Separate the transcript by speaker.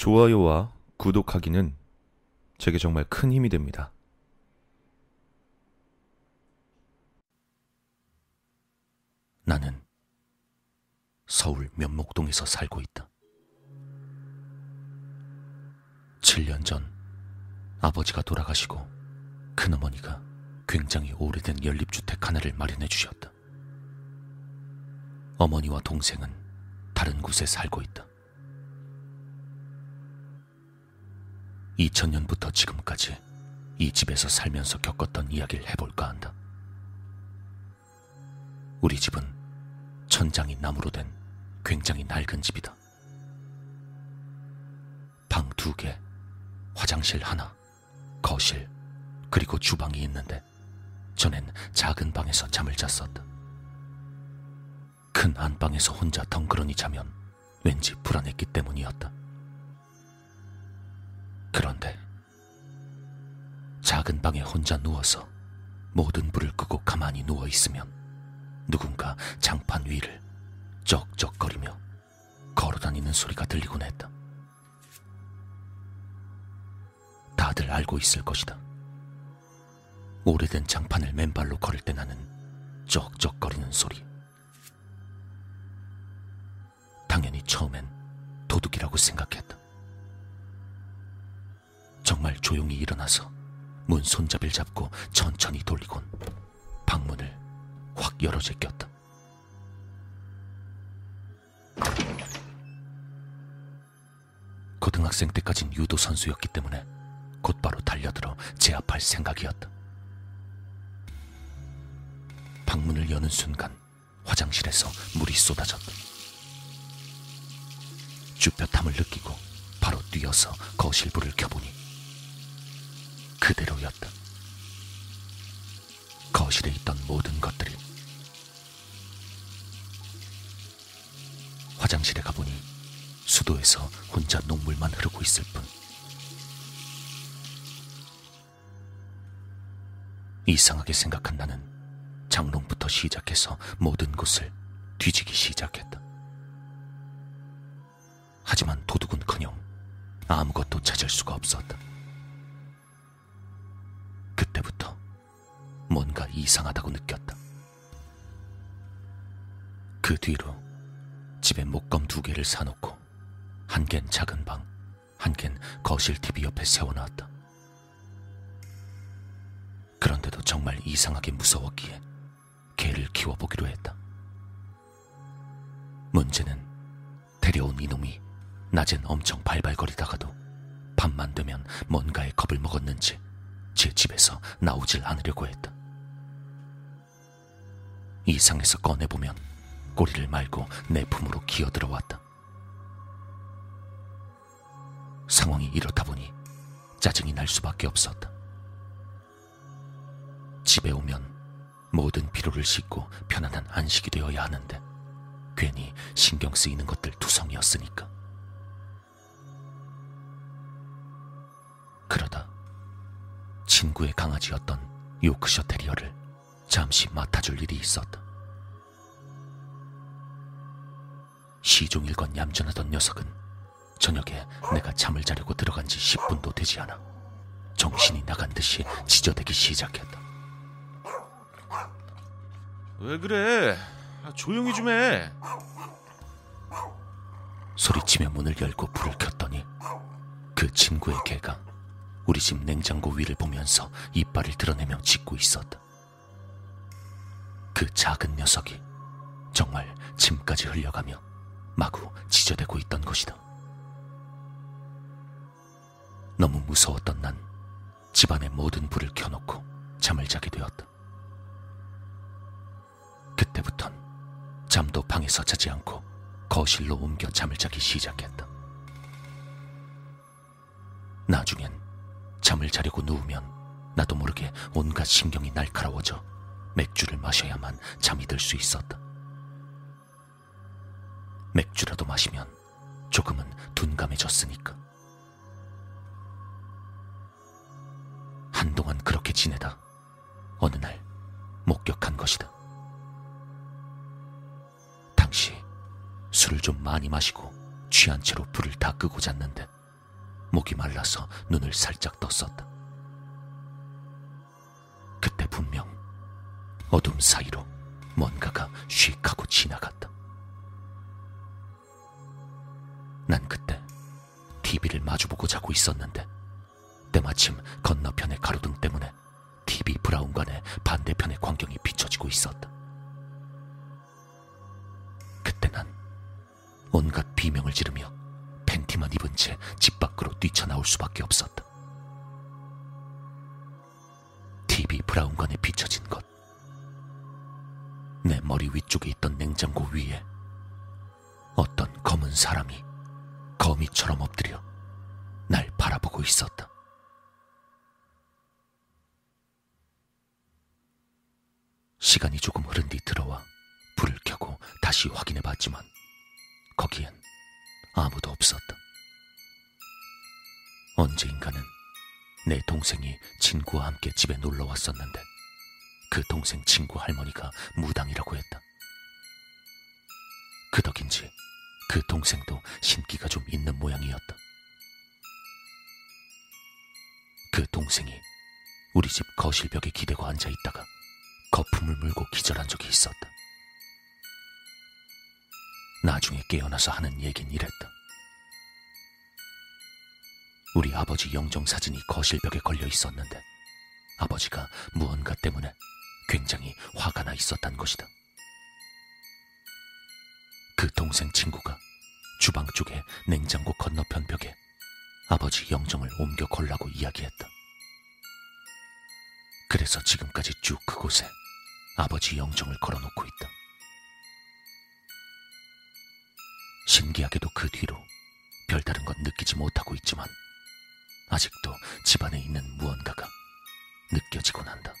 Speaker 1: 좋아요와 구독하기는 제게 정말 큰 힘이 됩니다.
Speaker 2: 나는 서울 면목동에서 살고 있다. 7년 전 아버지가 돌아가시고 큰어머니가 굉장히 오래된 연립주택 하나를 마련해 주셨다. 어머니와 동생은 다른 곳에 살고 있다. 2000년부터 지금까지 이 집에서 살면서 겪었던 이야기를 해볼까 한다. 우리 집은 천장이 나무로 된 굉장히 낡은 집이다. 방 두 개, 화장실 하나, 거실, 그리고 주방이 있는데 전엔 작은 방에서 잠을 잤었다. 큰 안방에서 혼자 덩그러니 자면 왠지 불안했기 때문이었다. 그런데 작은 방에 혼자 누워서 모든 불을 끄고 가만히 누워 있으면 누군가 장판 위를 쩍쩍거리며 걸어다니는 소리가 들리곤 했다. 다들 알고 있을 것이다. 오래된 장판을 맨발로 걸을 때 나는 쩍쩍거리는 소리. 당연히 처음엔 도둑이라고 생각했다. 정말 조용히 일어나서 문 손잡이를 잡고 천천히 돌리곤 방문을 확 열어 제꼈다. 고등학생 때까진 유도 선수였기 때문에 곧바로 달려들어 제압할 생각이었다. 방문을 여는 순간 화장실에서 물이 쏟아졌다. 쭈뼛함을 느끼고 바로 뛰어서 거실 불을 켜보니 그대로였다. 거실에 있던 모든 것들이 화장실에 가보니 수도에서 혼자 녹물만 흐르고 있을 뿐. 이상하게 생각한 나는 장롱부터 시작해서 모든 곳을 뒤지기 시작했다. 하지만 도둑은커녕 아무것도 찾을 수가 없었다. 뭔가 이상하다고 느꼈다. 그 뒤로 집에 목검 두 개를 사놓고 한 갠 작은 방, 한 갠 거실 TV 옆에 세워놨다. 그런데도 정말 이상하게 무서웠기에 개를 키워보기로 했다. 문제는 데려온 이놈이 낮엔 엄청 발발거리다가도 밤만 되면 뭔가에 겁을 먹었는지 제 집에서 나오질 않으려고 했다. 이상해서 꺼내보면 꼬리를 말고 내 품으로 기어들어왔다. 상황이 이렇다 보니 짜증이 날 수밖에 없었다. 집에 오면 모든 피로를 씻고 편안한 안식이 되어야 하는데 괜히 신경 쓰이는 것들 투성이었으니까. 그러다 친구의 강아지였던 요크셔 테리어를 잠시 맡아줄 일이 있었다. 시종일관 얌전하던 녀석은 저녁에 내가 잠을 자려고 들어간 지 10분도 되지 않아 정신이 나간 듯이 지저대기 시작했다.
Speaker 1: 왜 그래? 아, 조용히 좀 해.
Speaker 2: 소리치며 문을 열고 불을 켰더니 그 친구의 개가 우리 집 냉장고 위를 보면서 이빨을 드러내며 짖고 있었다. 그 작은 녀석이 정말 침까지 흘려가며 마구 지저대고 있던 것이다. 너무 무서웠던 난 집안의 모든 불을 켜놓고 잠을 자게 되었다. 그때부턴 잠도 방에서 자지 않고 거실로 옮겨 잠을 자기 시작했다. 나중엔 잠을 자려고 누우면 나도 모르게 온갖 신경이 날카로워져 맥주를 마셔야만 잠이 들 수 있었다. 맥주라도 마시면 조금은 둔감해졌으니까. 한동안 그렇게 지내다 어느 날 목격한 것이다. 당시 술을 좀 많이 마시고 취한 채로 불을 다 끄고 잤는데 목이 말라서 눈을 살짝 떴었다. 그때 분명 어둠 사이로 뭔가가 휙 하고 지나갔다. 난 그때 TV를 마주보고 자고 있었는데 때마침 건너편의 가로등 때문에 TV 브라운관의 반대편의 광경이 비춰지고 있었다. 그때 난 온갖 비명을 지르며 팬티만 입은 채 집 밖으로 뛰쳐나올 수밖에 없었다. TV 브라운관에 비춰진 것. 내 머리 위쪽에 있던 냉장고 위에 어떤 검은 사람이 거미처럼 엎드려 날 바라보고 있었다. 시간이 조금 흐른 뒤 들어와 불을 켜고 다시 확인해 봤지만 거기엔 아무도 없었다. 언제인가는 내 동생이 친구와 함께 집에 놀러 왔었는데 그 동생 친구 할머니가 무당이라고 했다. 그 덕인지 그 동생도 신기가 좀 있는 모양이었다. 그 동생이 우리 집 거실벽에 기대고 앉아 있다가 거품을 물고 기절한 적이 있었다. 나중에 깨어나서 하는 얘긴 이랬다. 우리 아버지 영정 사진이 거실벽에 걸려 있었는데 아버지가 무언가 때문에 굉장히 화가 나 있었단 것이다. 그 동생 친구가 주방 쪽에 냉장고 건너편 벽에 아버지 영정을 옮겨 걸라고 이야기했다. 그래서 지금까지 쭉 그곳에 아버지 영정을 걸어놓고 있다. 신기하게도 그 뒤로 별다른 건 느끼지 못하고 있지만 아직도 집안에 있는 무언가가 느껴지곤 한다.